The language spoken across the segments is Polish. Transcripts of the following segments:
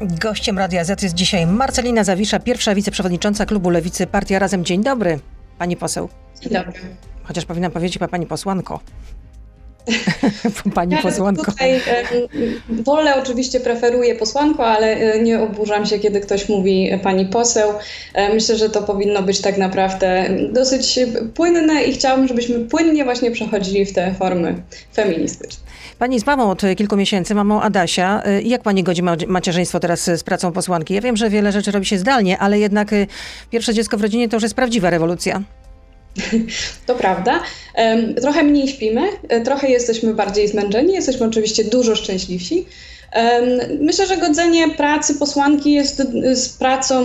Gościem Radia Z jest dzisiaj Marcelina Zawisza, pierwsza wiceprzewodnicząca klubu Lewicy Partia Razem. Dzień dobry, pani poseł. Dzień dobry. Chociaż powinnam powiedzieć pani posłanko. pani ja posłanko. Tutaj e, wolę oczywiście preferuję posłanko, ale e, nie oburzam się, kiedy ktoś mówi pani poseł. E, myślę, że to powinno być tak naprawdę dosyć płynne i chciałabym, żebyśmy płynnie właśnie przechodzili w te formy feministyczne. Pani jest mamą od kilku miesięcy, mamą Adasia. Jak pani godzi macierzyństwo teraz z pracą posłanki? Ja wiem, że wiele rzeczy robi się zdalnie, ale jednak pierwsze dziecko w rodzinie to już jest prawdziwa rewolucja. To prawda. Trochę mniej śpimy, trochę jesteśmy bardziej zmęczeni, jesteśmy oczywiście dużo szczęśliwsi. Myślę, że godzenie pracy posłanki jest z pracą,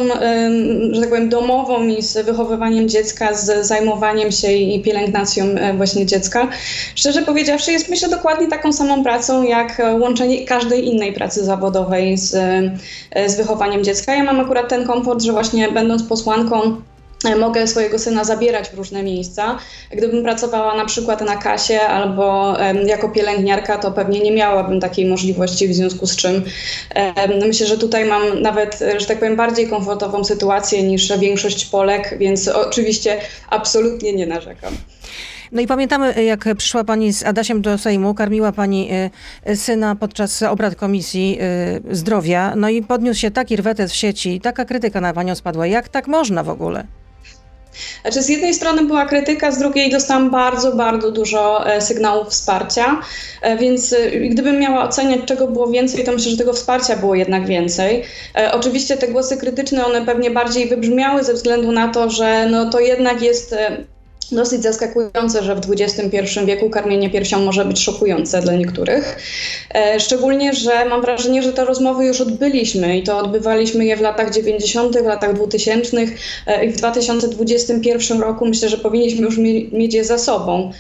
że tak powiem, domową i z wychowywaniem dziecka, z zajmowaniem się i pielęgnacją e, właśnie dziecka. Szczerze powiedziawszy, jest myślę dokładnie taką samą pracą, jak łączenie każdej innej pracy zawodowej z, e, z wychowaniem dziecka. Ja mam akurat ten komfort, że właśnie będąc posłanką, E, mogę swojego syna zabierać w różne miejsca. Gdybym pracowała na przykład na kasie albo jako pielęgniarka, to pewnie nie miałabym takiej możliwości, w związku z czym myślę, że tutaj mam nawet, że tak powiem, bardziej komfortową sytuację niż większość Polek, więc oczywiście absolutnie nie narzekam. No i pamiętamy, jak przyszła pani z Adasiem do Sejmu, karmiła pani e, syna podczas obrad Komisji e, Zdrowia, no i podniósł się taki rwetes w sieci, taka krytyka na panią spadła. Jak tak można w ogóle? Znaczy, z jednej strony była krytyka, z drugiej dostałam bardzo, bardzo dużo e, sygnałów wsparcia, e, więc e, gdybym miała oceniać, czego było więcej, to myślę, że tego wsparcia było jednak więcej. Oczywiście te głosy krytyczne, one pewnie bardziej wybrzmiały ze względu na to, że no, to jednak jest dosyć zaskakujące, że w XXI wieku karmienie piersią może być szokujące dla niektórych. E, szczególnie, że mam wrażenie, że te rozmowy już odbyliśmy i to odbywaliśmy je w latach 90., w latach 2000 e, i w 2021 roku myślę, że powinniśmy już mieć je za sobą.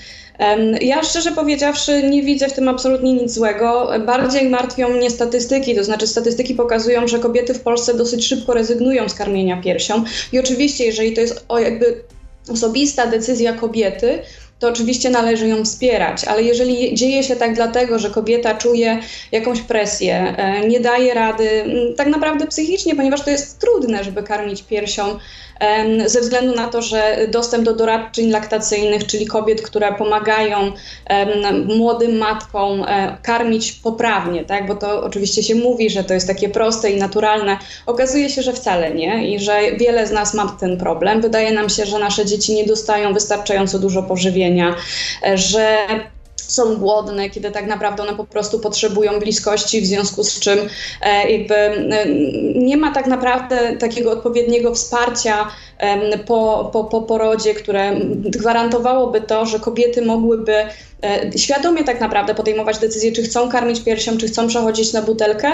Ja szczerze powiedziawszy nie widzę w tym absolutnie nic złego. Bardziej martwią mnie statystyki, to znaczy statystyki pokazują, że kobiety w Polsce dosyć szybko rezygnują z karmienia piersią i oczywiście jeżeli to jest o jakby osobista decyzja kobiety, to oczywiście należy ją wspierać, ale jeżeli dzieje się tak dlatego, że kobieta czuje jakąś presję, e, nie daje rady, tak naprawdę psychicznie, ponieważ to jest trudne, żeby karmić piersią ze względu na to, że dostęp do doradczyń laktacyjnych, czyli kobiet, które pomagają młodym matkom e, karmić poprawnie, tak? bo to oczywiście się mówi, że to jest takie proste i naturalne. Okazuje się, że wcale nie i że wiele z nas ma ten problem. Wydaje nam się, że nasze dzieci nie dostają wystarczająco dużo pożywienia, e, że są głodne, kiedy tak naprawdę one po prostu potrzebują bliskości, w związku z czym e, jakby e, nie ma tak naprawdę takiego odpowiedniego wsparcia po, po, po porodzie, które gwarantowałoby to, że kobiety mogłyby świadomie tak naprawdę podejmować decyzję, czy chcą karmić piersią, czy chcą przechodzić na butelkę.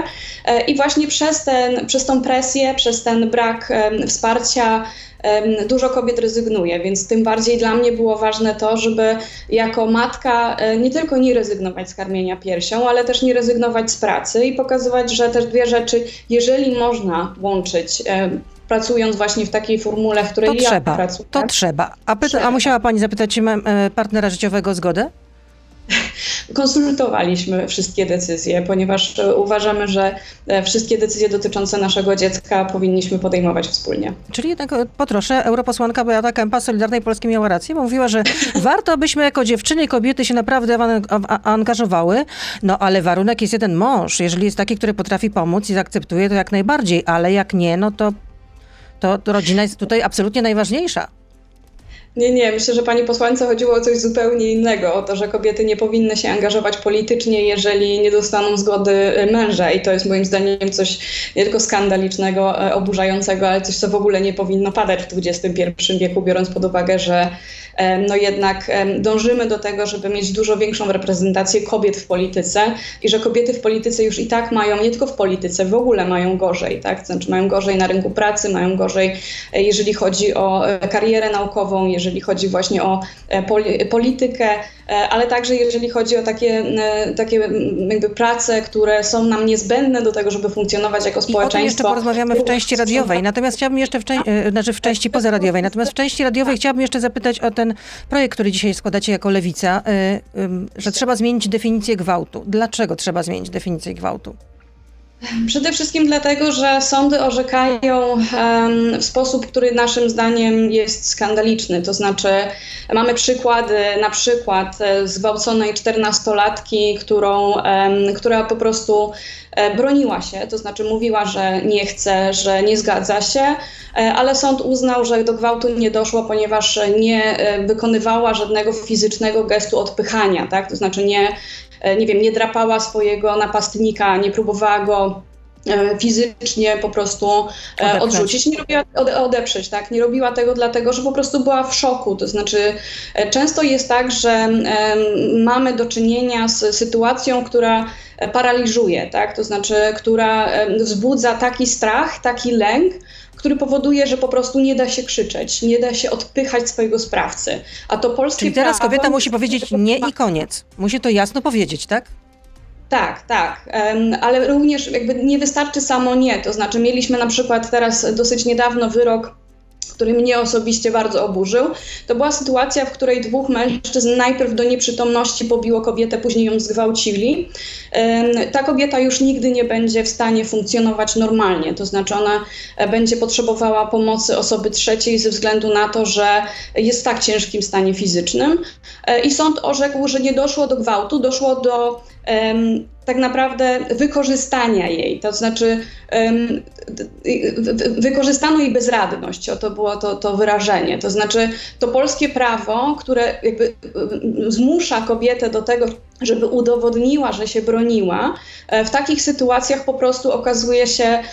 I właśnie przez, ten, przez tą presję, przez ten brak wsparcia, dużo kobiet rezygnuje, więc tym bardziej dla mnie było ważne to, żeby jako matka e, nie tylko nie rezygnować z karmienia piersią, ale też nie rezygnować z pracy i pokazywać, że te dwie rzeczy, jeżeli można łączyć pracując właśnie w takiej formule, w której to ja trzeba, pracuję. To trzeba. A, pyta, a musiała pani zapytać e, partnera życiowego o zgodę? Konsultowaliśmy wszystkie decyzje, ponieważ e, uważamy, że e, wszystkie decyzje dotyczące naszego dziecka powinniśmy podejmować wspólnie. Czyli jednak e, potroszę, europosłanka Beata Kępa Solidarnej Polski miała rację, bo mówiła, że warto byśmy jako dziewczyny i kobiety się naprawdę angażowały, no ale warunek jest jeden mąż. Jeżeli jest taki, który potrafi pomóc i zaakceptuje, to jak najbardziej, ale jak nie, no to, to rodzina jest tutaj absolutnie najważniejsza. Nie, nie, myślę, że pani posłance chodziło o coś zupełnie innego, o to, że kobiety nie powinny się angażować politycznie, jeżeli nie dostaną zgody męża. I to jest moim zdaniem coś nie tylko skandalicznego, e, oburzającego, ale coś, co w ogóle nie powinno padać w XXI wieku, biorąc pod uwagę, że no jednak dążymy do tego, żeby mieć dużo większą reprezentację kobiet w polityce i że kobiety w polityce już i tak mają, nie tylko w polityce, w ogóle mają gorzej, tak? Znaczy mają gorzej na rynku pracy, mają gorzej, e, jeżeli chodzi o e, karierę naukową, jeżeli chodzi właśnie o e, politykę, ale także jeżeli chodzi o takie, takie jakby prace, które są nam niezbędne do tego, żeby funkcjonować jako społeczeństwo. I o tym jeszcze porozmawiamy w części radiowej, natomiast chciałabym jeszcze w, czę- znaczy w części pozaradiowej, natomiast w części radiowej chciałabym jeszcze zapytać o ten projekt, który dzisiaj składacie jako lewica, że trzeba zmienić definicję gwałtu. Dlaczego trzeba zmienić definicję gwałtu? Przede wszystkim dlatego, że sądy orzekają w sposób, który naszym zdaniem jest skandaliczny. To znaczy, mamy przykłady, na przykład e, zgwałconej czternastolatki, którą, która po prostu e, broniła się, to znaczy mówiła, że nie chce, że nie zgadza się, e, ale sąd uznał, że do gwałtu nie doszło, ponieważ nie wykonywała żadnego fizycznego gestu odpychania, tak? to znaczy nie, nie wiem, nie drapała swojego napastnika, nie próbowała go e, fizycznie po prostu e, Odeprzeć. odrzucić, nie robiła, odeprzeć, tak? Nie robiła tego dlatego, że po prostu była w szoku. To znaczy, często jest tak, że mamy do czynienia z sytuacją, która paraliżuje, tak? To znaczy, która wzbudza taki strach, taki lęk, który powoduje, że po prostu nie da się krzyczeć, nie da się odpychać swojego sprawcy. A to polskie Czyli teraz prawo, kobieta musi powiedzieć nie i koniec. Musi to jasno powiedzieć, tak? Tak, tak, ale również jakby nie wystarczy samo nie. To znaczy, mieliśmy na przykład teraz dosyć niedawno wyrok który mnie osobiście bardzo oburzył, to była sytuacja, w której dwóch mężczyzn najpierw do nieprzytomności pobiło kobietę, później ją zgwałcili. Ta kobieta już nigdy nie będzie w stanie funkcjonować normalnie, to znaczy ona e, będzie potrzebowała pomocy osoby trzeciej ze względu na to, że jest w tak ciężkim stanie fizycznym. E, I sąd orzekł, że nie doszło do gwałtu, doszło do tak naprawdę wykorzystania jej, to znaczy wykorzystano jej bezradność, o to było to, to wyrażenie, to znaczy to polskie prawo, które jakby zmusza kobietę do tego, żeby udowodniła, że się broniła, e, w takich sytuacjach po prostu okazuje się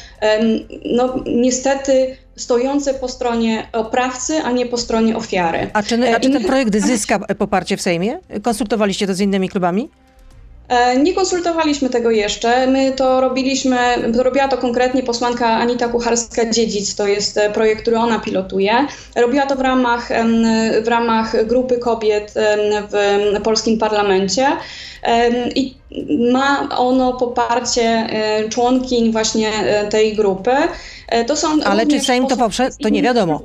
no, niestety stojące po stronie oprawcy, a nie po stronie ofiary. A czy, a czy ten projekt zyska poparcie w Sejmie? Konsultowaliście to z innymi klubami? E, nie konsultowaliśmy tego jeszcze. My to robiliśmy, robiła to konkretnie posłanka Anita Kucharska-Dziedzic, to jest e, projekt, który ona pilotuje. Robiła to w ramach, w ramach grupy kobiet w polskim parlamencie i ma ono poparcie e, członkiń właśnie tej grupy. To są Ale czy Sejm to poprze? To nie wiadomo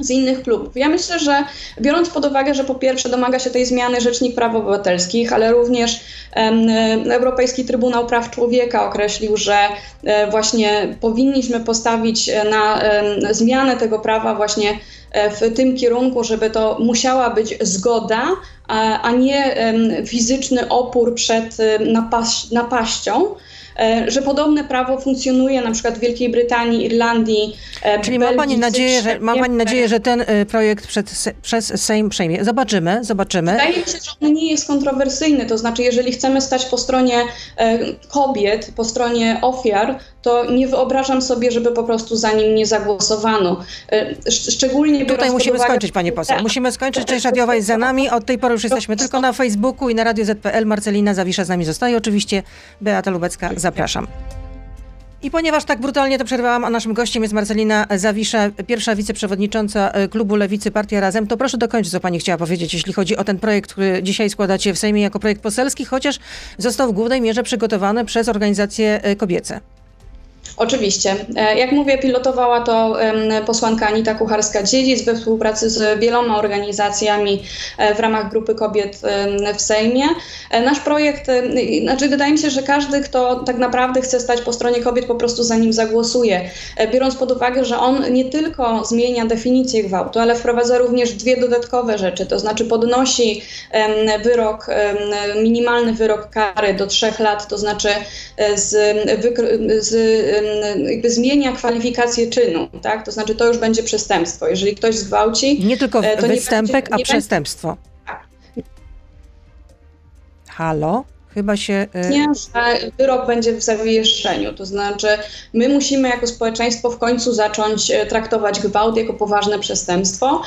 z innych klubów. Ja myślę, że biorąc pod uwagę, że po pierwsze domaga się tej zmiany Rzecznik Praw Obywatelskich, ale również um, Europejski Trybunał Praw Człowieka określił, że um, właśnie powinniśmy postawić na um, zmianę tego prawa właśnie e, w tym kierunku, żeby to musiała być zgoda, a, nie fizyczny opór przed napaś napaścią. E, że podobne prawo funkcjonuje na przykład w Wielkiej Brytanii, Irlandii. E, Czyli Belgii, ma Pani nadzieję, że, ma Pani nadzieję, że ten e, projekt przed, przez Sejm przejmie. Zobaczymy, zobaczymy. Wydaje mi się, że on nie jest kontrowersyjny. To znaczy, jeżeli chcemy stać po stronie kobiet, po stronie ofiar, to nie wyobrażam sobie, żeby po prostu za nim nie zagłosowano. Szczególnie Tutaj musimy uwagę... skończyć, Pani poseł. Musimy skończyć. Część radiowa jest za nami. Od tej pory już jesteśmy tylko na Facebooku i na Radio ZPL. Marcelina Zawisza z nami zostaje. Oczywiście Beata Lubecka Zapraszam. I ponieważ tak brutalnie to przerwałam, a naszym gościem jest Marcelina Zawisza, pierwsza wiceprzewodnicząca e, klubu Lewicy Partia Razem, to proszę dokończyć, co pani chciała powiedzieć, jeśli chodzi o ten projekt, który dzisiaj składacie w Sejmie jako projekt poselski, chociaż został w głównej mierze przygotowany przez organizacje e, kobiece. Oczywiście. E, jak mówię, pilotowała to posłanka Anita Kucharska-Dziedzic we współpracy z wieloma organizacjami e, w ramach grupy kobiet w Sejmie. E, nasz projekt, znaczy wydaje mi się, że każdy, kto tak naprawdę chce stać po stronie kobiet, po prostu za nim zagłosuje. Biorąc pod uwagę, że on nie tylko zmienia definicję gwałtu, ale wprowadza również dwie dodatkowe rzeczy, to znaczy podnosi wyrok, minimalny wyrok kary do trzech lat, to znaczy z, z jakby zmienia kwalifikację czynu, tak? To znaczy to już będzie przestępstwo. Jeżeli ktoś zgwałci... Nie tylko e, to występek, nie będzie, a przestępstwo. Tak. Halo? Chyba się. E, nie, że wyrok będzie w zawieszeniu. To znaczy, my musimy jako społeczeństwo w końcu zacząć e, traktować gwałt jako poważne przestępstwo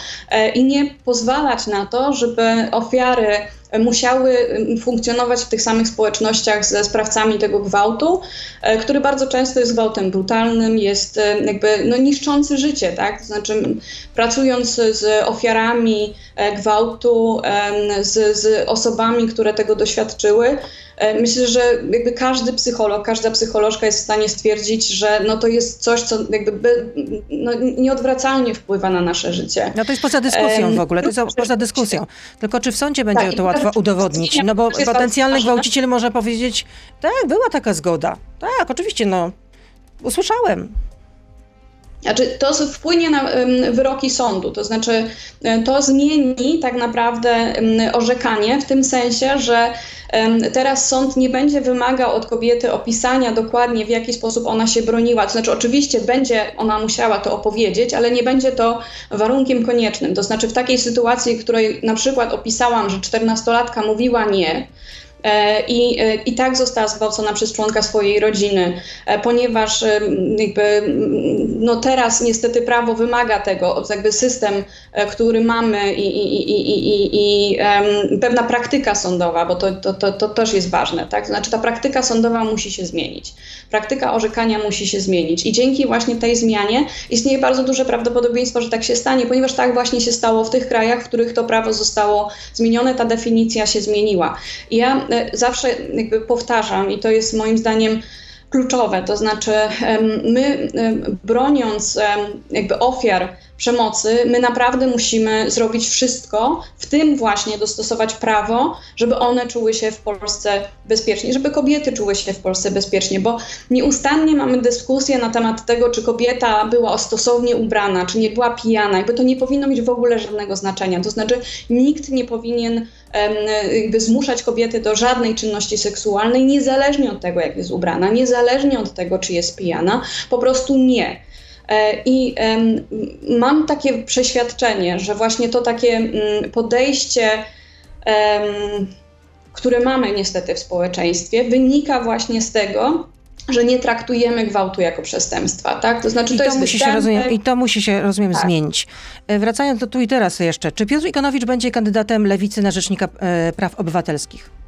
i nie pozwalać na to, żeby ofiary musiały funkcjonować w tych samych społecznościach ze sprawcami tego gwałtu, e, który bardzo często jest gwałtem brutalnym, jest e, jakby no, niszczący życie, tak? Znaczy pracując z ofiarami e, gwałtu, z, z osobami, które tego doświadczyły, myślę, że jakby każdy psycholog, każda psycholożka jest w stanie stwierdzić, że no to jest coś, co jakby by, no, nieodwracalnie wpływa na nasze życie. No to jest poza dyskusją w ogóle, to jest poza dyskusją. Tylko czy w sądzie będzie tak, to łatwo udowodnić? No bo potencjalny gwałciciel może powiedzieć, tak, była taka zgoda. Tak, oczywiście, no, usłyszałem. Znaczy, to wpłynie na wyroki sądu, to znaczy to zmieni tak naprawdę orzekanie w tym sensie, że teraz sąd nie będzie wymagał od kobiety opisania dokładnie, w jaki sposób ona się broniła. To znaczy, oczywiście będzie ona musiała to opowiedzieć, ale nie będzie to warunkiem koniecznym. To znaczy, w takiej sytuacji, w której na przykład opisałam, że czternastolatka mówiła nie, E, i, e, i tak została zgwałcona przez członka swojej rodziny, e, ponieważ jakby, no teraz niestety prawo wymaga tego, jakby system, który mamy i, i, i, i um, pewna praktyka sądowa, bo to, to, to, to też jest ważne, tak? Znaczy ta praktyka sądowa musi się zmienić. Praktyka orzekania musi się zmienić i dzięki właśnie tej zmianie istnieje bardzo duże prawdopodobieństwo, że tak się stanie, ponieważ tak właśnie się stało w tych krajach, w których to prawo zostało zmienione, ta definicja się zmieniła. I ja zawsze jakby powtarzam i to jest moim zdaniem kluczowe, to znaczy my broniąc jakby ofiar przemocy, my naprawdę musimy zrobić wszystko, w tym właśnie dostosować prawo, żeby one czuły się w Polsce bezpiecznie, żeby kobiety czuły się w Polsce bezpiecznie, bo nieustannie mamy dyskusję na temat tego, czy kobieta była stosownie ubrana, czy nie była pijana, jakby to nie powinno mieć w ogóle żadnego znaczenia. To znaczy nikt nie powinien jakby zmuszać kobiety do żadnej czynności seksualnej, niezależnie od tego, jak jest ubrana, niezależnie od tego, czy jest pijana, po prostu nie. E, I mam takie przeświadczenie, że właśnie to takie mm, podejście, które mamy niestety w społeczeństwie, wynika właśnie z tego, że nie traktujemy gwałtu jako przestępstwa, tak? To znaczy, I to, to musi się rozumiem, I to musi się, rozumiem, tak. zmienić. E, wracając do tu i teraz jeszcze, czy Piotr Ikonowicz będzie kandydatem Lewicy na Rzecznika e, Praw Obywatelskich?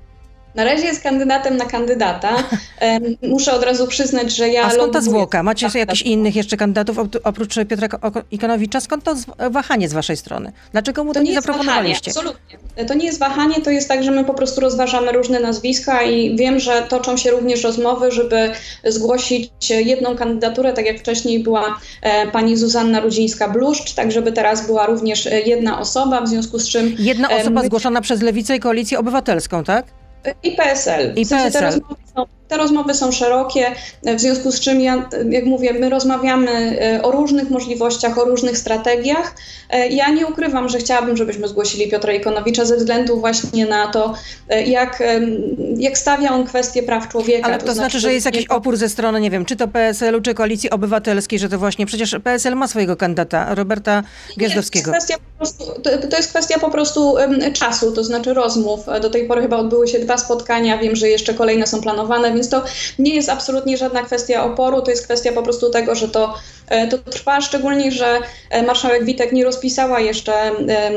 Na razie jest kandydatem na kandydata. Muszę od razu przyznać, że ja. A skąd ta zwłoka? Macie tak, jakichś tak. innych jeszcze kandydatów oprócz Piotra Ikonowicza? Skąd to wahanie z waszej strony? Dlaczego mu to, to nie, nie zaproponowaliście? Wahanie, absolutnie. To nie jest wahanie, to jest tak, że my po prostu rozważamy różne nazwiska i wiem, że toczą się również rozmowy, żeby zgłosić jedną kandydaturę, tak jak wcześniej była e, pani Zuzanna Rudzińska-Bluszcz, tak żeby teraz była również e, jedna osoba, w związku z czym. Jedna osoba my... zgłoszona przez Lewicę i Koalicję Obywatelską, tak? I PSL. I PSL. Te rozmowy są szerokie, w związku z czym ja, jak mówię, my rozmawiamy e, o różnych możliwościach, o różnych strategiach. E, ja nie ukrywam, że chciałabym, żebyśmy zgłosili Piotra Ikonowicza ze względu właśnie na to, e, jak, jak stawia on kwestię praw człowieka. Ale to, to znaczy, znaczy, że jest jakiś opór ze strony, nie wiem, czy to PSL-u, czy Koalicji Obywatelskiej, że to właśnie, przecież PSL ma swojego kandydata, Roberta Gwiazdowskiego. To jest kwestia po prostu, to, to jest kwestia po prostu czasu, to znaczy rozmów. Do tej pory chyba odbyły się dwa spotkania, wiem, że jeszcze kolejne są planowane, więc to nie jest absolutnie żadna kwestia oporu, to jest kwestia po prostu tego, że to, to trwa, szczególnie, że e, marszałek Witek nie rozpisała jeszcze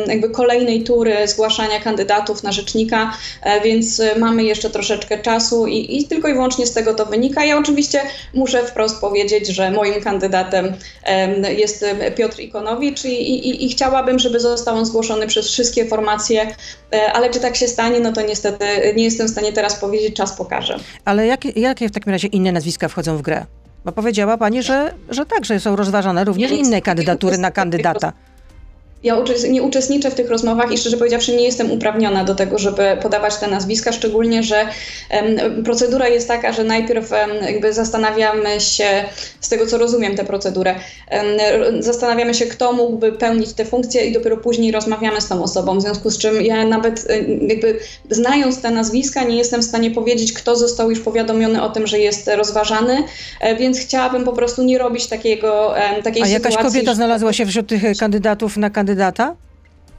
jakby kolejnej tury zgłaszania kandydatów na rzecznika, e, więc mamy jeszcze troszeczkę czasu i, i tylko i wyłącznie z tego to wynika. Ja oczywiście muszę wprost powiedzieć, że moim kandydatem jest Piotr Ikonowicz i, i, i chciałabym, żeby został on zgłoszony przez wszystkie formacje, ale czy tak się stanie, no to niestety nie jestem w stanie teraz powiedzieć, czas pokaże. Ale jakie, jakie w takim razie inne nazwiska wchodzą w grę? Bo powiedziała pani, że, że tak, że są rozważane również inne kandydatury na kandydata. Ja nie uczestniczę w tych rozmowach i szczerze powiedziawszy nie jestem uprawniona do tego, żeby podawać te nazwiska, szczególnie, że um, procedura jest taka, że najpierw um, jakby zastanawiamy się, z tego co rozumiem tę procedurę, um, zastanawiamy się, kto mógłby pełnić te funkcje i dopiero później rozmawiamy z tą osobą, w związku z czym ja nawet jakby znając te nazwiska nie jestem w stanie powiedzieć, kto został już powiadomiony o tym, że jest rozważany, e, więc chciałabym po prostu nie robić takiego, takiej A sytuacji. A jakaś kobieta znalazła się wśród tych kandydatów na kandydatów kandydata?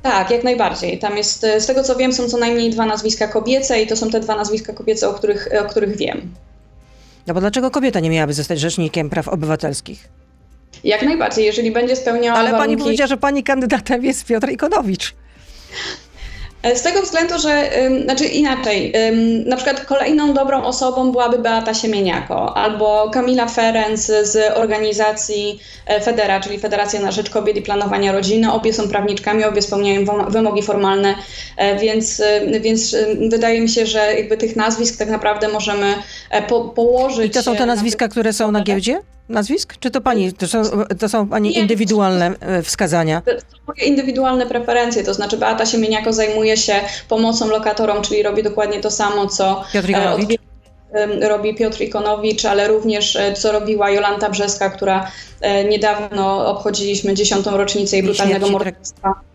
Tak, jak najbardziej. Tam jest, z tego co wiem, są co najmniej dwa nazwiska kobiece i to są te dwa nazwiska kobiece, o których, o których wiem. No bo dlaczego kobieta nie miałaby zostać rzecznikiem praw obywatelskich? Jak najbardziej, jeżeli będzie spełniała Ale warunki... pani powiedziała, że pani kandydatem jest Piotr Ikonowicz. E, z tego względu, że, znaczy inaczej, na przykład kolejną dobrą osobą byłaby Beata Siemieniako albo Kamila Ferenc z organizacji e, Federa, czyli Federacja na Rzecz Kobiet i Planowania Rodziny. Obie są prawniczkami, obie spełniają wymogi formalne, e, więc, więc wydaje mi się, że jakby tych nazwisk tak naprawdę możemy po, położyć. I to są te nazwiska, na... które są na giełdzie? Nazwisk? Czy to pani, to są, to są pani nie, indywidualne e, wskazania? To są moje indywidualne preferencje, to znaczy Beata Siemieniako zajmuje się pomocą lokatorom, czyli robi dokładnie to samo, co Piotr Ikonowicz. robi Piotr Ikonowicz, ale również e, co robiła Jolanta Brzeska, która e, niedawno obchodziliśmy dziesiątą rocznicę jej brutalnego morderstwa.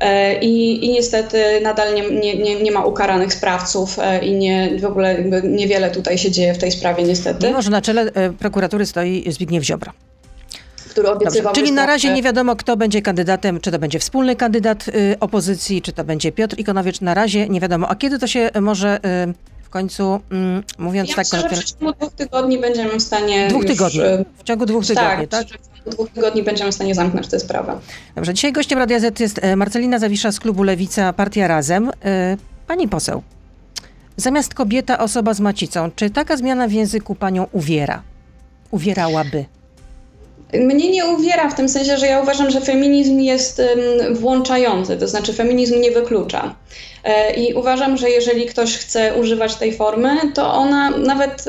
E, I, I niestety nadal nie, nie, nie, nie ma ukaranych sprawców e, i nie, w ogóle niewiele tutaj się dzieje w tej sprawie niestety. Mimo, że na czele e, prokuratury stoi Zbigniew Ziobro który obiecywał. Czyli na razie nie wiadomo, kto będzie kandydatem, czy to będzie wspólny kandydat y, opozycji, czy to będzie Piotr Ikonowicz. Na razie nie wiadomo. A kiedy to się może w końcu, mm, mówiąc ja tak myślę, że w ciągu dwóch tygodni będziemy w stanie. Dwóch tygodni. W ciągu dwóch tygodni, tak? tak? dwóch tygodni będziemy w stanie zamknąć tę sprawę. Dobrze, dzisiaj gościem Radia Z jest e, Marcelina Zawisza z klubu Lewica, Partia Razem. E, pani poseł, zamiast kobieta, osoba z macicą, czy taka zmiana w języku panią uwiera? Uwierałaby? Mnie nie uwiera w tym sensie, że ja uważam, że feminizm jest włączający, to znaczy feminizm nie wyklucza. E, I uważam, że jeżeli ktoś chce używać tej formy, to ona nawet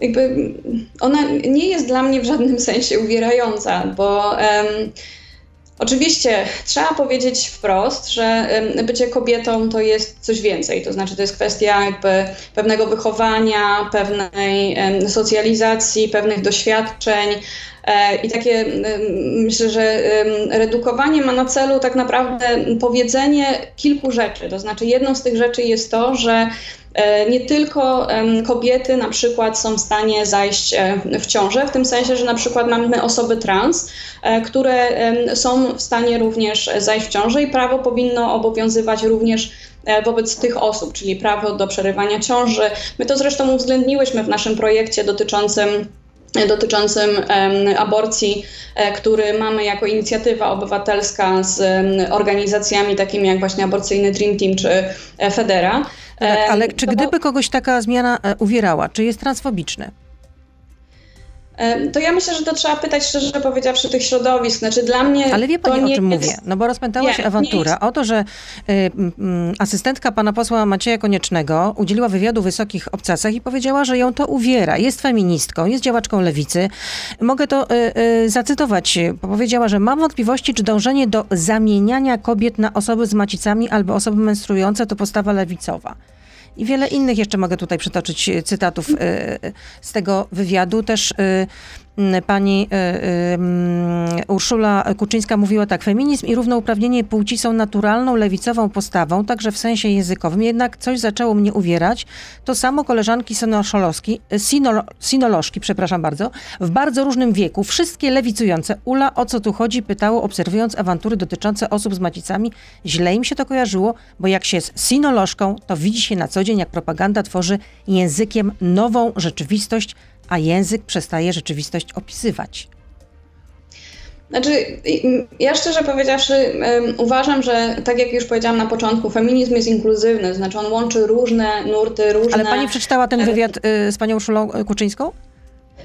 jakby ona nie jest dla mnie w żadnym sensie uwierająca, bo um, Oczywiście trzeba powiedzieć wprost, że bycie kobietą to jest coś więcej. To znaczy, to jest kwestia jakby pewnego wychowania, pewnej socjalizacji, pewnych doświadczeń. E, I takie myślę, że redukowanie ma na celu tak naprawdę powiedzenie kilku rzeczy. To znaczy, jedną z tych rzeczy jest to, że E, nie tylko kobiety na przykład są w stanie zajść e, w ciążę, w tym sensie, że na przykład mamy osoby trans, które są w stanie również zajść w ciążę i prawo powinno obowiązywać również wobec tych osób, czyli prawo do przerywania ciąży. My to zresztą uwzględniłyśmy w naszym projekcie dotyczącym dotyczącym aborcji, który mamy jako inicjatywa obywatelska z organizacjami takimi jak właśnie Aborcyjny Dream Team czy Federa. Tak, ale czy gdyby kogoś taka zmiana e, uwierała, czy jest transfobiczny? To ja myślę, że to trzeba pytać szczerze powiedziawszy tych środowisk. Znaczy dla mnie. Ale wie pani o czym jest... mówię? No bo rozpętała nie, się awantura o to, że y, y, asystentka pana posła Macieja Koniecznego udzieliła wywiadu wysokich obcasach i powiedziała, że ją to uwiera. Jest feministką, jest działaczką lewicy. Mogę to y, zacytować. Powiedziała, że mam wątpliwości, czy dążenie do zamieniania kobiet na osoby z macicami albo osoby menstruujące to postawa lewicowa. I wiele innych jeszcze mogę tutaj przytoczyć e, cytatów e, z tego wywiadu. Też e, Pani Urszula Kuczyńska mówiła tak, feminizm i równouprawnienie płci są naturalną, lewicową postawą, także w sensie językowym, jednak coś zaczęło mnie uwierać. To samo koleżanki sinolo, sinolożki, przepraszam bardzo, w bardzo różnym wieku, wszystkie lewicujące. Ula, o co tu chodzi, pytało, obserwując awantury dotyczące osób z macicami. Źle im się to kojarzyło, bo jak się jest sinolożką, to widzi się na co dzień, jak propaganda tworzy językiem nową rzeczywistość, a język przestaje rzeczywistość opisywać. Znaczy, ja szczerze powiedziawszy, uważam, że tak jak już powiedziałam na początku, feminizm jest inkluzywny, znaczy on łączy różne nurty, różne... Ale pani przeczytała ten wywiad y, z panią Urszulą Kuczyńską?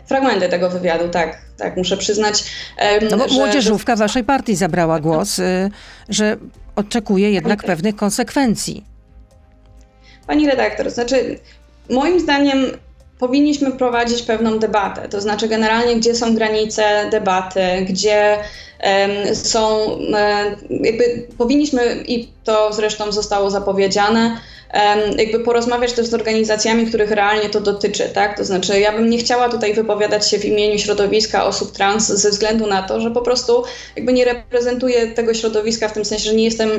Fragmenty tego wywiadu, tak, tak, muszę przyznać. No bo że, młodzieżówka waszej partii zabrała głos, y, że oczekuje jednak pewnych konsekwencji. Pani redaktor, znaczy moim zdaniem powinniśmy prowadzić pewną debatę. To znaczy, generalnie, gdzie są granice debaty, gdzie są, um, jakby powinniśmy, i to zresztą zostało zapowiedziane, jakby porozmawiać też z organizacjami, których realnie to dotyczy, tak? To znaczy, ja bym nie chciała tutaj wypowiadać się w imieniu środowiska osób trans ze względu na to, że po prostu jakby nie reprezentuję tego środowiska w tym sensie, że nie jestem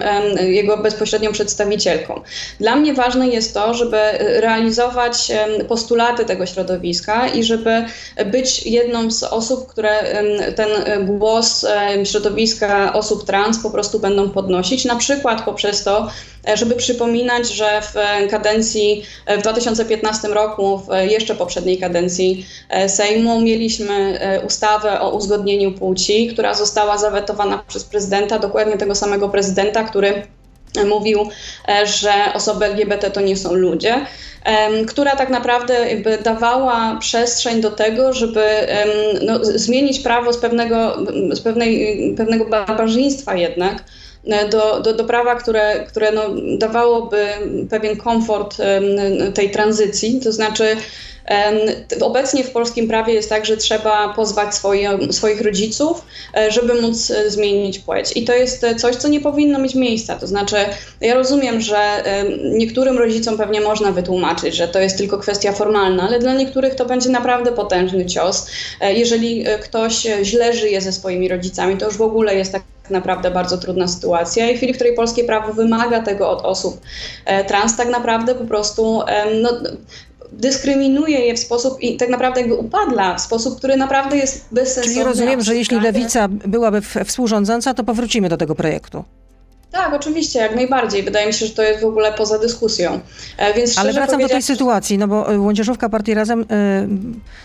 jego bezpośrednią przedstawicielką. Dla mnie ważne jest to, żeby realizować postulaty tego środowiska i żeby być jedną z osób, które ten głos środowiska osób trans po prostu będą podnosić, na przykład poprzez to, E, żeby przypominać, że w kadencji e, w 2015 roku, w jeszcze poprzedniej kadencji e, Sejmu, mieliśmy ustawę o uzgodnieniu płci, która została zawetowana przez prezydenta, dokładnie tego samego prezydenta, który mówił, że osoby LGBT to nie są ludzie, która tak naprawdę jakby dawała przestrzeń do tego, żeby no, zmienić prawo z pewnego, z pewnej, pewnego barbarzyństwa jednak do, do, do prawa, które, które no, dawałoby pewien komfort tej tranzycji, to znaczy Obecnie w polskim prawie jest tak, że trzeba pozwać swoje, swoich rodziców, e, żeby móc e, zmienić płeć. I to jest e, coś, co nie powinno mieć miejsca. To znaczy, ja rozumiem, że niektórym rodzicom pewnie można wytłumaczyć, że to jest tylko kwestia formalna, ale dla niektórych to będzie naprawdę potężny cios. Jeżeli ktoś źle żyje ze swoimi rodzicami, to już w ogóle jest tak naprawdę bardzo trudna sytuacja i w chwili, w której polskie prawo wymaga tego od osób trans, tak naprawdę po prostu no, dyskryminuje je w sposób i tak naprawdę jakby upadla w sposób, który naprawdę jest bezsensowny. Czyli rozumiem, że jeśli lewica byłaby współrządząca, to powrócimy do tego projektu. Tak, oczywiście, jak najbardziej. Wydaje mi się, że to jest w ogóle poza dyskusją. E, więc Ale wracam do tej sytuacji, no bo Młodzieżówka e, Partii Razem y,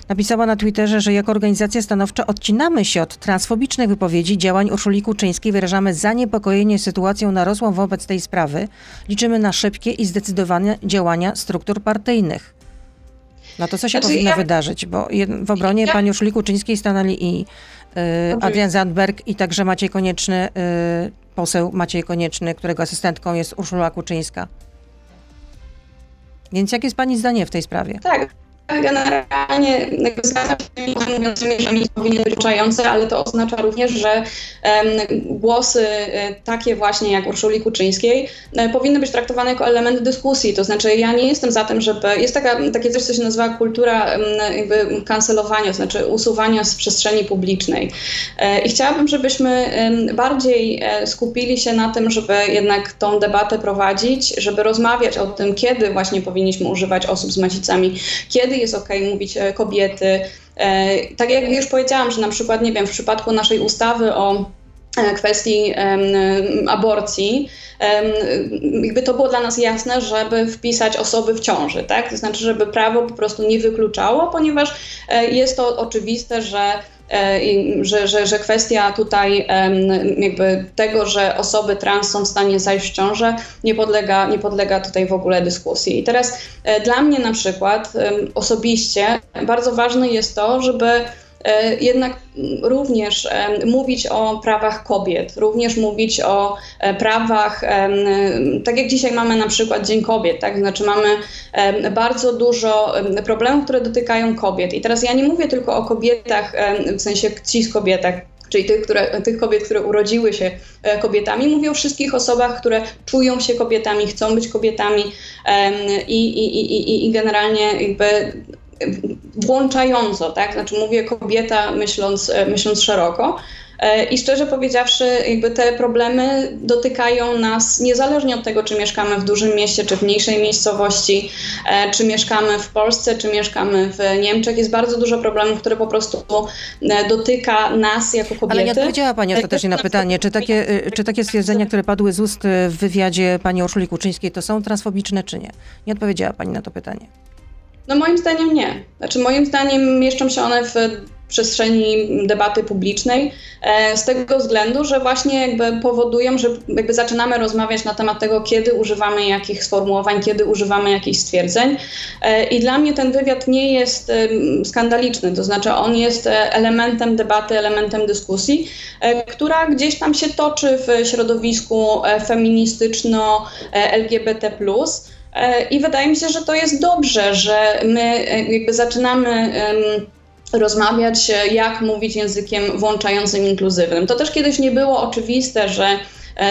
napisała na Twitterze, że jako organizacja stanowcza odcinamy się od transfobicznych wypowiedzi działań Urszuli Kuczyńskiej, wyrażamy zaniepokojenie sytuacją narosłą wobec tej sprawy. Liczymy na szybkie i zdecydowane działania struktur partyjnych. No to co się znaczy, powinno ja... wydarzyć? Bo w obronie ja... pani Urszuli Kuczyńskiej stanęli i y, Adrian Zandberg i także Maciej Konieczny, y, poseł Maciej Konieczny, którego asystentką jest Urszula Kuczyńska. Więc jakie jest Pani zdanie w tej sprawie? Tak, Generalnie zgadzam się mówiącymi, że mi powinny być uczające, ale to oznacza również, że głosy e, takie właśnie jak Urszuli Kuczyńskiej e, powinny być traktowane jako element dyskusji. To znaczy ja nie jestem za tym, żeby... Jest taka, takie coś, co się nazywa kultura jakby kancelowania, to znaczy usuwania z przestrzeni publicznej. E, I chciałabym, żebyśmy bardziej skupili się na tym, żeby jednak tą debatę prowadzić, żeby rozmawiać o tym, kiedy właśnie powinniśmy używać osób z macicami, kiedy jest ok mówić e, kobiety. E, tak jak już powiedziałam, że na przykład, nie wiem, w przypadku naszej ustawy o e, kwestii aborcji, jakby to było dla nas jasne, żeby wpisać osoby w ciąży, tak? To znaczy, żeby prawo po prostu nie wykluczało, ponieważ jest to oczywiste, że że, że, że kwestia tutaj jakby tego, że osoby trans są w stanie zajść w ciążę, nie podlega, nie podlega tutaj w ogóle dyskusji. I teraz e, dla mnie na przykład osobiście bardzo ważne jest to, żeby E, jednak również e, mówić o prawach kobiet, również mówić o e, prawach, tak jak dzisiaj mamy na przykład Dzień Kobiet, tak? Znaczy mamy bardzo dużo problemów, które dotykają kobiet. I teraz ja nie mówię tylko o kobietach, w sensie cis kobietach, czyli tych, które, tych kobiet, które urodziły się kobietami. Mówię o wszystkich osobach, które czują się kobietami, chcą być kobietami i, i, i, i generalnie jakby włączająco, tak? Znaczy mówię kobieta myśląc, e, myśląc szeroko. E, I szczerze powiedziawszy, jakby te problemy dotykają nas niezależnie od tego, czy mieszkamy w dużym mieście, czy w mniejszej miejscowości, e, czy mieszkamy w Polsce, czy mieszkamy w Niemczech. Jest bardzo dużo problemów, które po prostu dotyka nas jako kobiety. Ale nie odpowiedziała Pani ostatecznie na pytanie, czy takie, czy takie stwierdzenia, które padły z ust w wywiadzie Pani Urszuli Kuczyńskiej, to są transfobiczne, czy nie? Nie odpowiedziała Pani na to pytanie. No moim zdaniem nie. Znaczy moim zdaniem mieszczą się one w przestrzeni debaty publicznej e, z tego względu, że właśnie jakby powodują, że jakby zaczynamy rozmawiać na temat tego, kiedy używamy jakich sformułowań, kiedy używamy jakichś stwierdzeń. E, I dla mnie ten wywiad nie jest skandaliczny, to znaczy on jest e, elementem debaty, elementem dyskusji, która gdzieś tam się toczy w środowisku feministyczno-LGBT. E, I wydaje mi się, że to jest dobrze, że my e, jakby zaczynamy rozmawiać, e, jak mówić językiem włączającym, inkluzywnym. To też kiedyś nie było oczywiste, że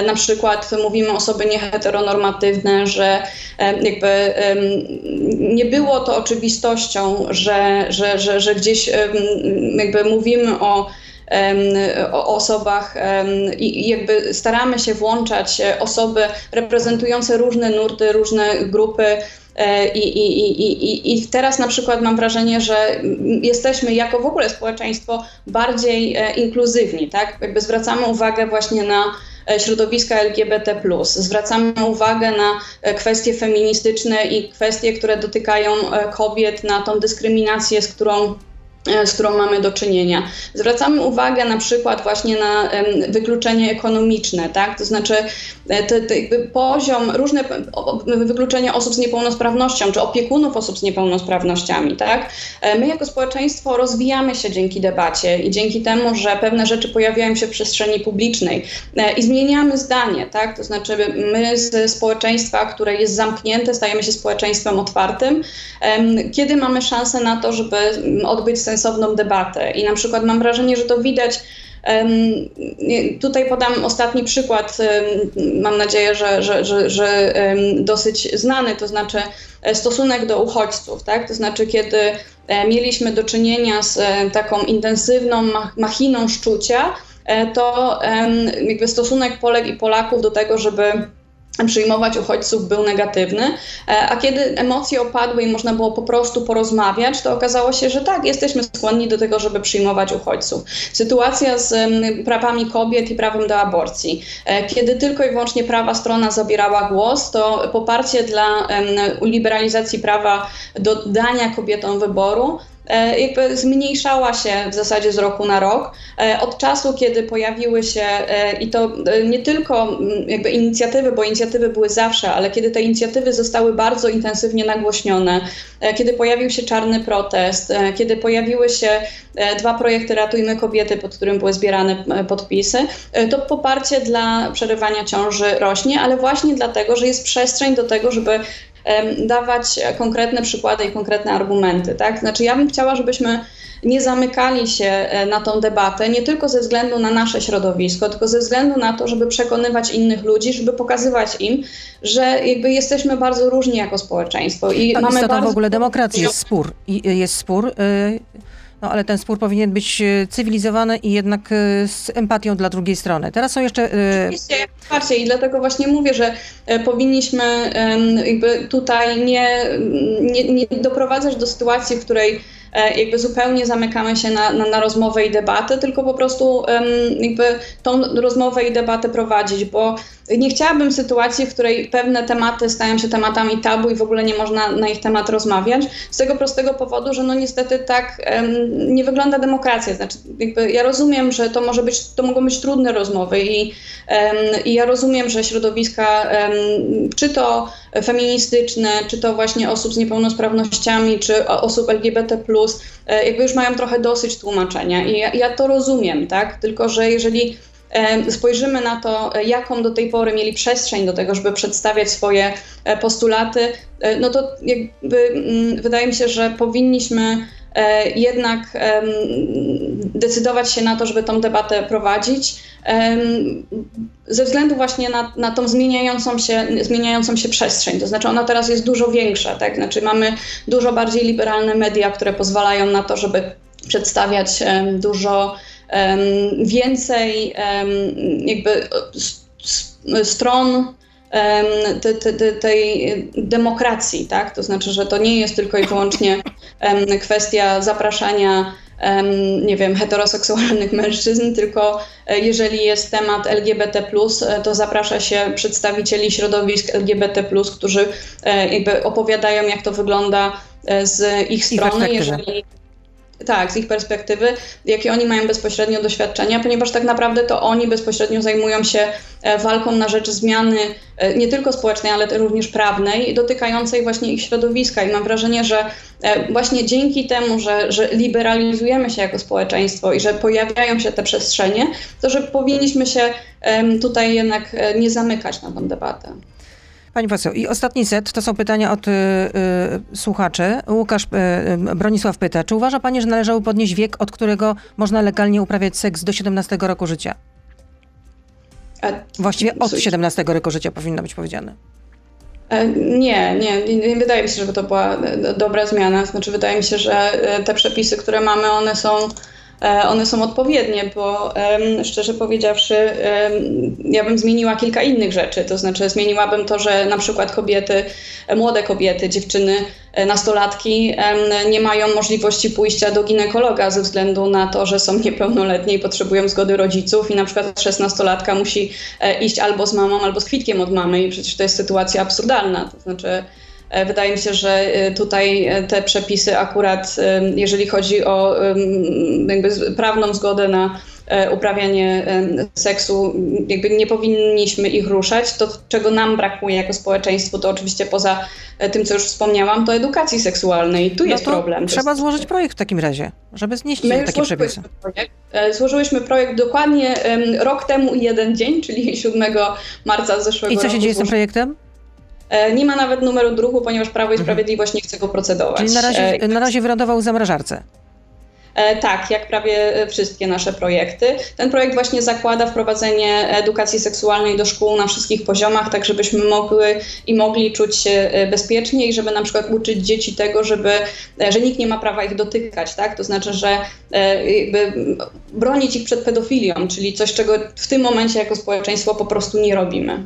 na przykład mówimy osoby nieheteronormatywne, że jakby nie było to oczywistością, że, że, że, że gdzieś jakby mówimy o o osobach i jakby staramy się włączać e, osoby reprezentujące różne nurty, różne grupy. E, I, i, i, I teraz na przykład mam wrażenie, że jesteśmy jako w ogóle społeczeństwo bardziej e, inkluzywni, tak? Jakby zwracamy uwagę właśnie na środowiska LGBT. Zwracamy uwagę na kwestie feministyczne i kwestie, które dotykają kobiet, na tą dyskryminację, z którą z którą mamy do czynienia. Zwracamy uwagę na przykład właśnie na wykluczenie ekonomiczne, tak? To znaczy e, te, te poziom, różne wykluczenie osób z niepełnosprawnością, czy opiekunów osób z niepełnosprawnościami, tak? E, my jako społeczeństwo rozwijamy się dzięki debacie i dzięki temu, że pewne rzeczy pojawiają się w przestrzeni publicznej i zmieniamy zdanie, tak? To znaczy my z społeczeństwa, które jest zamknięte, stajemy się społeczeństwem otwartym, kiedy mamy szansę na to, żeby odbyć sensowną debatę. I na przykład mam wrażenie, że to widać. Tutaj podam ostatni przykład, mam nadzieję, że, że, że, że dosyć znany, to znaczy e, stosunek do uchodźców, tak? To znaczy, kiedy e, mieliśmy do czynienia z e, taką intensywną machiną szczucia, to jakby stosunek Polek i Polaków do tego, żeby przyjmować uchodźców był negatywny, e, a kiedy emocje opadły i można było po prostu porozmawiać, to okazało się, że tak, jesteśmy skłonni do tego, żeby przyjmować uchodźców. Sytuacja z prawami kobiet i prawem do aborcji. E, kiedy tylko i wyłącznie prawa strona zabierała głos, to poparcie dla liberalizacji prawa do dania kobietom wyboru jakby zmniejszała się w zasadzie z roku na rok. E, od czasu, kiedy pojawiły się e, i to nie tylko mm, jakby inicjatywy, bo inicjatywy były zawsze, ale kiedy te inicjatywy zostały bardzo intensywnie nagłośnione, kiedy pojawił się czarny protest, kiedy pojawiły się dwa projekty Ratujmy Kobiety, pod którym były zbierane podpisy, to poparcie dla przerywania ciąży rośnie, ale właśnie dlatego, że jest przestrzeń do tego, żeby dawać konkretne przykłady i konkretne argumenty. Tak? Znaczy, ja bym chciała, żebyśmy nie zamykali się e, na tą debatę, nie tylko ze względu na nasze środowisko, tylko ze względu na to, żeby przekonywać innych ludzi, żeby pokazywać im, że jakby jesteśmy bardzo różni jako społeczeństwo. I mamy bardzo... w ogóle demokracji jest spór. I jest spór. Y, no ale ten spór powinien być e, cywilizowany i jednak e, z empatią dla drugiej strony. Teraz są jeszcze... E, Oczywiście, jak i dlatego właśnie mówię, że powinniśmy jakby tutaj nie, nie, nie doprowadzać do sytuacji, w której jakby zupełnie zamykamy się na, na, na, rozmowę i debatę, tylko po prostu jakby tą rozmowę i debatę prowadzić, bo nie chciałabym sytuacji, w której pewne tematy stają się tematami tabu i w ogóle nie można na ich temat rozmawiać. Z tego prostego powodu, że no niestety tak um, nie wygląda demokracja. Znaczy, ja rozumiem, że to może być, to mogą być trudne rozmowy i, um, i ja rozumiem, że środowiska, um, czy to feministyczne, czy to właśnie osób z niepełnosprawnościami, czy osób LGBT+, e, jakby już mają trochę dosyć tłumaczenia i ja, ja to rozumiem, tak? Tylko, że jeżeli spojrzymy na to, e, jaką do tej pory mieli przestrzeń do tego, żeby przedstawiać swoje e, postulaty, e, no to jakby mm, wydaje mi się, że powinniśmy jednak decydować się na to, żeby tą debatę prowadzić, ze względu właśnie na, na tą zmieniającą się, zmieniającą się przestrzeń. To znaczy ona teraz jest dużo większa, tak? Znaczy mamy dużo bardziej liberalne media, które pozwalają na to, żeby przedstawiać dużo więcej jakby stron te, te, tej demokracji, tak? To znaczy, że to nie jest tylko i wyłącznie kwestia zapraszania nie wiem, heteroseksualnych mężczyzn, tylko e, jeżeli jest temat LGBT, e, to zaprasza się przedstawicieli środowisk LGBT, którzy e, jakby opowiadają, jak to wygląda z ich strony. Jeżeli tak, z ich perspektywy, jakie oni mają bezpośrednio doświadczenia, ponieważ tak naprawdę to oni bezpośrednio zajmują się e, walką na rzecz zmiany e, nie tylko społecznej, ale również prawnej, dotykającej właśnie ich środowiska. I mam wrażenie, że e, właśnie dzięki temu, że, że liberalizujemy się jako społeczeństwo i że pojawiają się te przestrzenie, to że powinniśmy się tutaj jednak nie zamykać na tę debatę. Pani poseł, i ostatni set to są pytania od y, y, słuchaczy. Łukasz y, Bronisław pyta, czy uważa Pani, że należało podnieść wiek, od którego można legalnie uprawiać seks do 17 roku życia? Właściwie od 17 roku życia powinno być powiedziane. E, nie, nie, nie wydaje mi się, żeby to była e, dobra zmiana. Znaczy, wydaje mi się, że e, te przepisy, które mamy, one są one są odpowiednie, bo szczerze powiedziawszy, ja bym zmieniła kilka innych rzeczy. To znaczy, zmieniłabym to, że na przykład kobiety, młode kobiety, dziewczyny, e, nastolatki nie mają możliwości pójścia do ginekologa ze względu na to, że są niepełnoletnie i potrzebują zgody rodziców, i na przykład szesnastolatka musi e, iść albo z mamą, albo z kwitkiem od mamy, i przecież to jest sytuacja absurdalna. To znaczy, Wydaje mi się, że tutaj te przepisy akurat, jeżeli chodzi o jakby prawną zgodę na E, uprawianie seksu, jakby nie powinniśmy ich ruszać. To, czego nam brakuje jako społeczeństwo, to oczywiście poza e, tym, co już wspomniałam, to edukacji seksualnej. Tu no jest problem. Trzeba jest... złożyć projekt w takim razie, żeby znieść My takie przepisy. Projekt. E, złożyłyśmy projekt dokładnie rok temu i jeden dzień, czyli 7 marca zeszłego roku. I co się dzieje z tym projektem? Nie ma nawet numeru druku, ponieważ Prawo i mhm. Sprawiedliwość nie chce go procedować. Czyli na razie, na razie wylądował w zamrażarce. E, tak, jak prawie wszystkie nasze projekty. Ten projekt właśnie zakłada wprowadzenie edukacji seksualnej do szkół na wszystkich poziomach, tak żebyśmy mogły i mogli czuć się e, bezpiecznie i żeby na przykład uczyć dzieci tego, żeby, e, że nikt nie ma prawa ich dotykać, tak? To znaczy, że jakby bronić ich przed pedofilią, czyli coś, czego w tym momencie jako społeczeństwo po prostu nie robimy.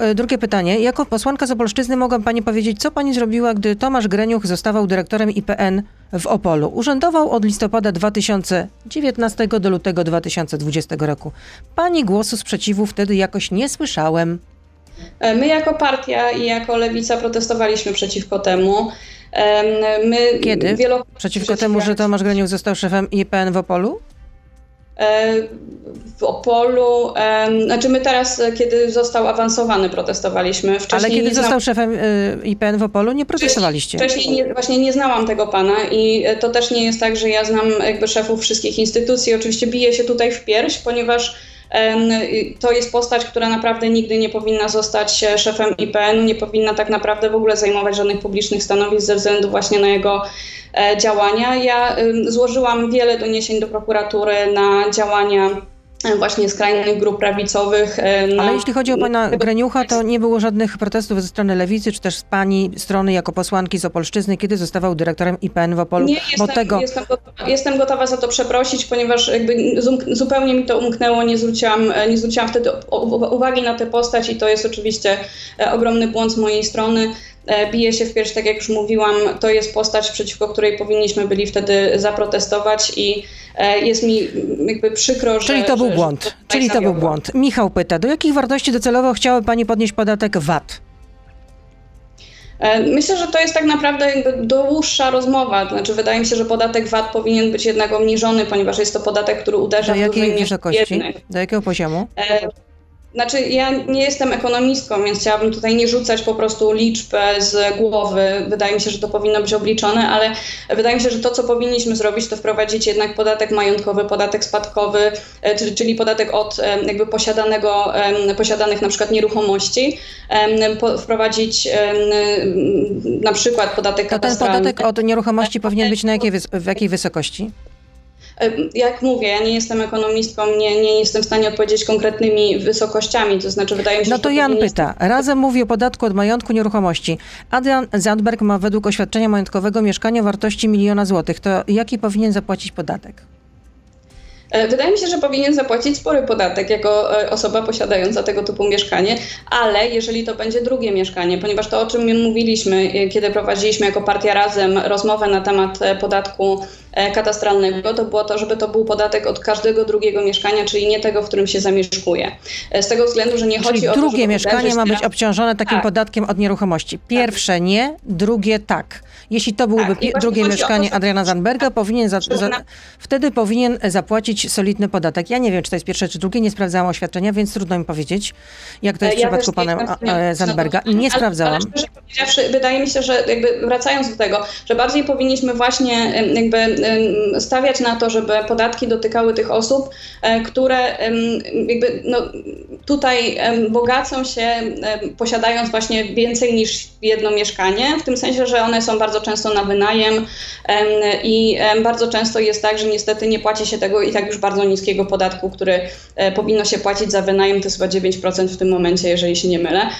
E, drugie pytanie. Jako posłanka z Opolszczyzny mogę pani powiedzieć, co pani zrobiła, gdy Tomasz Greniuch zostawał dyrektorem IPN w Opolu? Urzędował od listopada 2019 do lutego 2020 roku. Pani głosu sprzeciwu wtedy jakoś nie słyszałem. E, my jako partia i jako lewica protestowaliśmy przeciwko temu. My Kiedy? Przeciwko temu, że Tomasz Greniuch został szefem IPN w Opolu? E, w Opolu, znaczy my teraz, kiedy został awansowany, protestowaliśmy. Wcześniej Ale kiedy został szefem y, IPN w Opolu, nie protestowaliście? Wcześniej nie, właśnie nie znałam tego pana i to też nie jest tak, że ja znam jakby szefów wszystkich instytucji. Oczywiście biję się tutaj w pierś, ponieważ to jest postać, która naprawdę nigdy nie powinna zostać szefem IPN-u, nie powinna tak naprawdę w ogóle zajmować żadnych publicznych stanowisk ze względu właśnie na jego e, działania. Ja złożyłam wiele doniesień do prokuratury na działania właśnie skrajnych grup prawicowych. E, na... Ale jeśli chodzi o pana Greniucha, to nie było żadnych protestów ze strony lewicy, czy też z pani strony jako posłanki z Opolszczyzny, kiedy zostawał dyrektorem IPN w Opolu? Nie, jestem, tego... jestem, gotowa, jestem gotowa za to przeprosić, ponieważ jakby zupełnie mi to umknęło, nie zwróciłam, nie zwróciłam wtedy uwagi na tę postać i to jest oczywiście e, ogromny błąd z mojej strony. E, bije się w pierś, tak jak już mówiłam, to jest postać, przeciwko której powinniśmy byli wtedy zaprotestować i e, jest mi jakby przykro, że... Czyli to był że, błąd. Że Czyli to był błąd. Michał pyta, do jakich wartości docelowo chciałaby Pani podnieść podatek VAT? E, myślę, że to jest tak naprawdę jakby dłuższa rozmowa. Znaczy, wydaje mi się, że podatek VAT powinien być jednak obniżony, ponieważ jest to podatek, który uderza do w jakiej wysokości? Do jakiego poziomu? Znaczy, ja nie jestem ekonomistką, więc chciałabym tutaj nie rzucać po prostu liczb z głowy. Wydaje mi się, że to powinno być obliczone, ale wydaje mi się, że to, co powinniśmy zrobić, to wprowadzić jednak podatek majątkowy, podatek spadkowy, e, czyli podatek od e, jakby posiadanego, posiadanych na przykład nieruchomości, wprowadzić na przykład podatek to ten podatek od nieruchomości powinien być na jakiej, w jakiej wysokości? Jak mówię, ja nie jestem ekonomistką, nie, nie jestem w stanie odpowiedzieć konkretnymi wysokościami, to znaczy wydaje mi się, No to, to Jan pyta. Razem mówi o podatku od majątku nieruchomości. Adrian Zandberg ma według oświadczenia majątkowego mieszkanie o wartości miliona złotych. To jaki powinien zapłacić podatek? E, wydaje mi się, że powinien zapłacić spory podatek jako e, osoba posiadająca tego typu mieszkanie, ale jeżeli to będzie drugie mieszkanie, ponieważ to, o czym mówiliśmy, e, kiedy prowadziliśmy jako partia razem rozmowę na temat podatku katastralnego, to było to, żeby to był podatek od każdego drugiego mieszkania, czyli nie tego, w którym się zamieszkuje. Z tego względu, że nie czyli chodzi o to, drugie mieszkanie ma być obciążone takim tak. podatkiem od nieruchomości. Pierwsze tak. nie, drugie tak. Jeśli to byłoby tak, drugie mieszkanie to, Adriana Zandberga, powinien za, za, wtedy powinien zapłacić solidny podatek. Ja nie wiem, czy to jest pierwsze, czy drugie, nie sprawdzałam oświadczenia, więc trudno mi powiedzieć, jak to jest w przypadku pana Zandberga. I nie sprawdzałam. Ale, wydaje mi się, że jakby wracając do tego, że bardziej powinniśmy właśnie jakby stawiać na to, żeby podatki dotykały tych osób, e, które jakby no, tutaj bogacą się posiadając właśnie więcej niż jedno mieszkanie, w tym sensie, że one są bardzo często na wynajem i bardzo często jest tak, że niestety nie płaci się tego i tak już bardzo niskiego podatku, który e, powinno się płacić za wynajem, to jest chyba 9% w tym momencie, jeżeli się nie mylę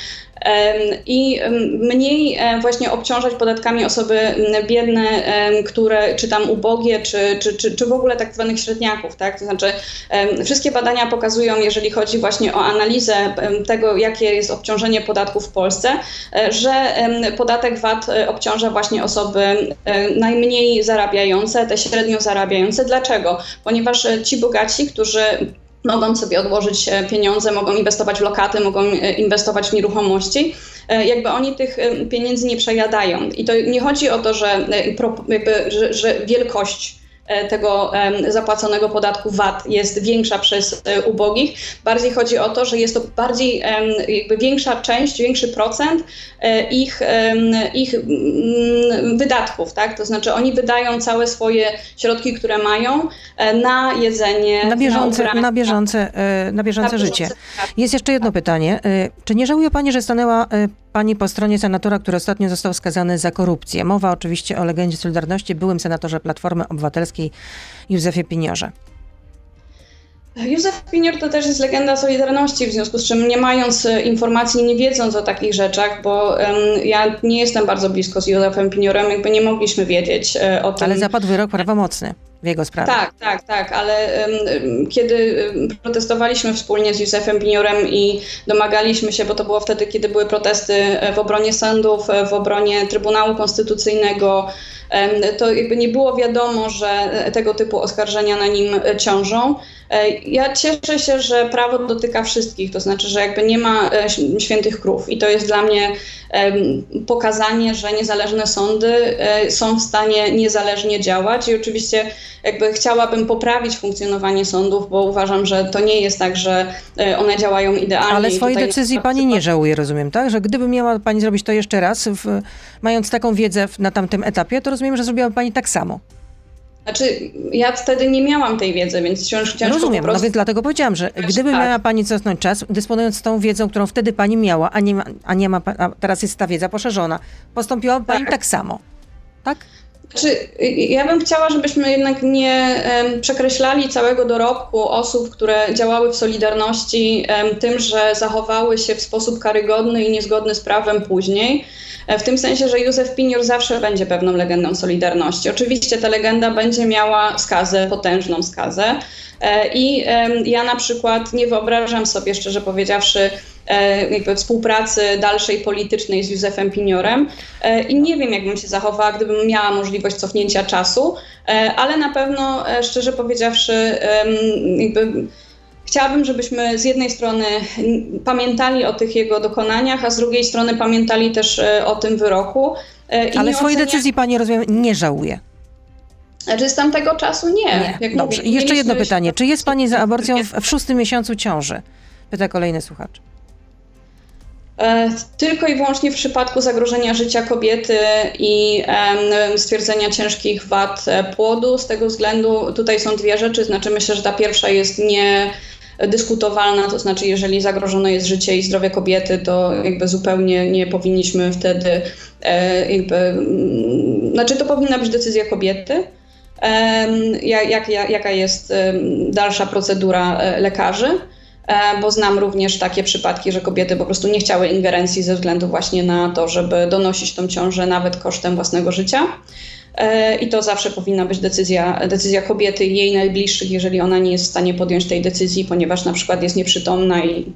i mniej e, właśnie obciążać podatkami osoby biedne, które, czy tam ubogie, czy, czy, czy, czy w ogóle tak zwanych średniaków, tak? To znaczy wszystkie badania pokazują, jeżeli chodzi właśnie o analizę tego, jakie jest obciążenie podatków w Polsce, e, że podatek VAT e, obciąża właśnie osoby najmniej zarabiające, te średnio zarabiające. Dlaczego? Ponieważ ci bogaci, którzy mogą sobie odłożyć e, pieniądze, mogą inwestować w lokaty, mogą e, inwestować w nieruchomości. E, jakby oni tych pieniędzy nie przejadają. I to nie chodzi o to, że, że, że wielkość tego zapłaconego podatku VAT jest większa przez e, ubogich. Bardziej chodzi o to, że jest to bardziej jakby większa część, większy procent e, ich, ich mm, wydatków, tak? To znaczy oni wydają całe swoje środki, które mają na jedzenie, na bieżące, na, na bieżące, na bieżące na życie. Tak. Jest jeszcze jedno pytanie. Czy nie żałuje Pani, że stanęła Pani po stronie senatora, który ostatnio został skazany za korupcję? Mowa oczywiście o legendzie Solidarności, byłym senatorze Platformy Obywatelskiej Józefie Piniorze. Józef Pinior to też jest legenda Solidarności, w związku z czym nie mając e, informacji, nie wiedząc o takich rzeczach, bo um, ja nie jestem bardzo blisko z Józefem Piniorem, jakby nie mogliśmy wiedzieć e, o tym. Ale zapadł wyrok prawomocny w jego sprawie. Tak, tak, tak, ale um, kiedy protestowaliśmy wspólnie z Józefem Piniorem i domagaliśmy się, bo to było wtedy, kiedy były protesty e, w obronie sądów, w obronie Trybunału Konstytucyjnego, to jakby nie było wiadomo, że tego typu oskarżenia na nim ciążą. E, ja cieszę się, że prawo dotyka wszystkich, to znaczy, że jakby nie ma e, świętych krów i to jest dla mnie pokazanie, że niezależne sądy e, są w stanie niezależnie działać i oczywiście jakby chciałabym poprawić funkcjonowanie sądów, bo uważam, że to nie jest tak, że one działają idealnie. Ale swojej decyzji pani nie żałuje, rozumiem, tak? Że gdyby miała pani zrobić to jeszcze raz, w, mając taką wiedzę na tamtym etapie, to rozumiem, że zrobiła pani tak samo. Znaczy, ja wtedy nie miałam tej wiedzy, więc ciężko, ciężko Rozumiem, po prostu... no więc dlatego powiedziałam, że gdyby tak. miała Pani cofnąć czas, dysponując tą wiedzą, którą wtedy Pani miała, a, nie ma, a, nie ma, a teraz jest ta wiedza poszerzona, postąpiła Pani tak, tak samo, tak? Ja bym chciała, żebyśmy jednak nie przekreślali całego dorobku osób, które działały w Solidarności tym, że zachowały się w sposób karygodny i niezgodny z prawem później. E, w tym sensie, że Józef Pinior zawsze będzie pewną legendą Solidarności. Oczywiście ta legenda będzie miała skazę, potężną skazę. E, I ja na przykład nie wyobrażam sobie, szczerze powiedziawszy, jakby współpracy dalszej politycznej z Józefem Piniorem i nie wiem, jakbym się zachowała, gdybym miała możliwość cofnięcia czasu, ale na pewno, szczerze powiedziawszy, jakby Chciałabym, żebyśmy z jednej strony pamiętali o tych jego dokonaniach, a z drugiej strony pamiętali też e, o tym wyroku. E, Ale swojej ocenia... decyzji pani, rozumiem, nie żałuje. Znaczy z tamtego czasu nie. nie. Dobrze. I jeszcze jedno pytanie. Czy jest pani za aborcją w, w szóstym miesiącu ciąży? Pyta kolejny słuchacz. E, tylko i wyłącznie w przypadku zagrożenia życia kobiety i stwierdzenia ciężkich wad płodu. Z tego względu tutaj są dwie rzeczy. Znaczy myślę, że ta pierwsza jest nie dyskutowalna, to znaczy jeżeli zagrożone jest życie i zdrowie kobiety, to jakby zupełnie nie powinniśmy wtedy e, jakby, mm, znaczy to powinna być decyzja kobiety. Jak, jak, jaka jest dalsza procedura e, lekarzy? E, bo znam również takie przypadki, że kobiety po prostu nie chciały ingerencji ze względu właśnie na to, żeby donosić tą ciążę nawet kosztem własnego życia. E, I to zawsze powinna być decyzja, decyzja kobiety i jej najbliższych, jeżeli ona nie jest w stanie podjąć tej decyzji, ponieważ na przykład jest nieprzytomna i,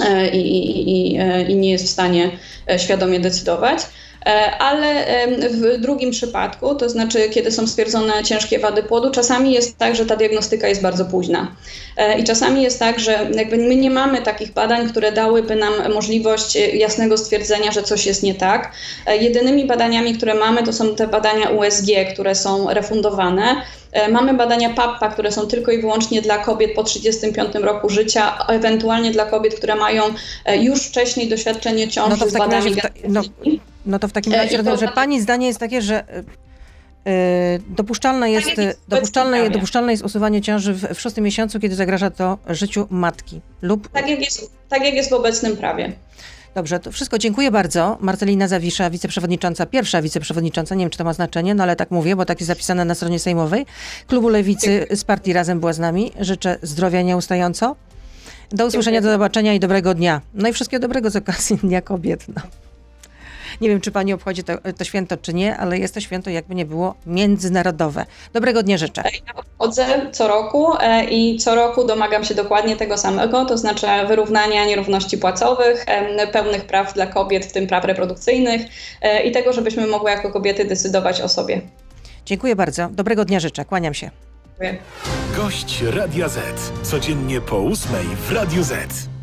e, i, i, i nie jest w stanie świadomie decydować. E, ale w drugim przypadku, to znaczy kiedy są stwierdzone ciężkie wady płodu, czasami jest tak, że ta diagnostyka jest bardzo późna. E, I czasami jest tak, że jakby my nie mamy takich badań, które dałyby nam możliwość jasnego stwierdzenia, że coś jest nie tak. E, jedynymi badaniami, które mamy, to są te badania USG, które są refundowane. Mamy badania PAPPA, które są tylko i wyłącznie dla kobiet po 35 roku życia, ewentualnie dla kobiet, które mają już wcześniej doświadczenie ciąży no z badaniami razie, no, no to w takim e, razie, rozumiem, że pani zdanie jest takie, że Yy, dopuszczalne jest, tak dopuszczalne, dopuszczalne jest usuwanie ciąży w, w szóstym miesiącu, kiedy zagraża to życiu matki lub... Tak jak jest, tak jak jest w obecnym prawie. Dobrze, to wszystko. Dziękuję bardzo. Marcelina Zawisza, wiceprzewodnicząca, pierwsza wiceprzewodnicząca, nie wiem, czy to ma znaczenie, no ale tak mówię, bo tak jest zapisane na stronie sejmowej. Klubu Lewicy z partii Razem była z nami. Życzę zdrowia nieustająco. Do usłyszenia, do zobaczenia i dobrego dnia. No i wszystkiego dobrego z okazji Dnia Kobiet. No. Nie wiem, czy pani obchodzi to, to, święto, czy nie, ale jest to święto, jakby nie było, międzynarodowe. Dobrego dnia życzę. Ja obchodzę co roku e, i co roku domagam się dokładnie tego samego, to znaczy wyrównania nierówności płacowych, pełnych praw dla kobiet, w tym praw reprodukcyjnych e, i tego, żebyśmy mogły jako kobiety decydować o sobie. Dziękuję bardzo. Dobrego dnia życzę. Kłaniam się. Dziękuję. Gość Radia Z. Codziennie po ósmej w Radiu Z.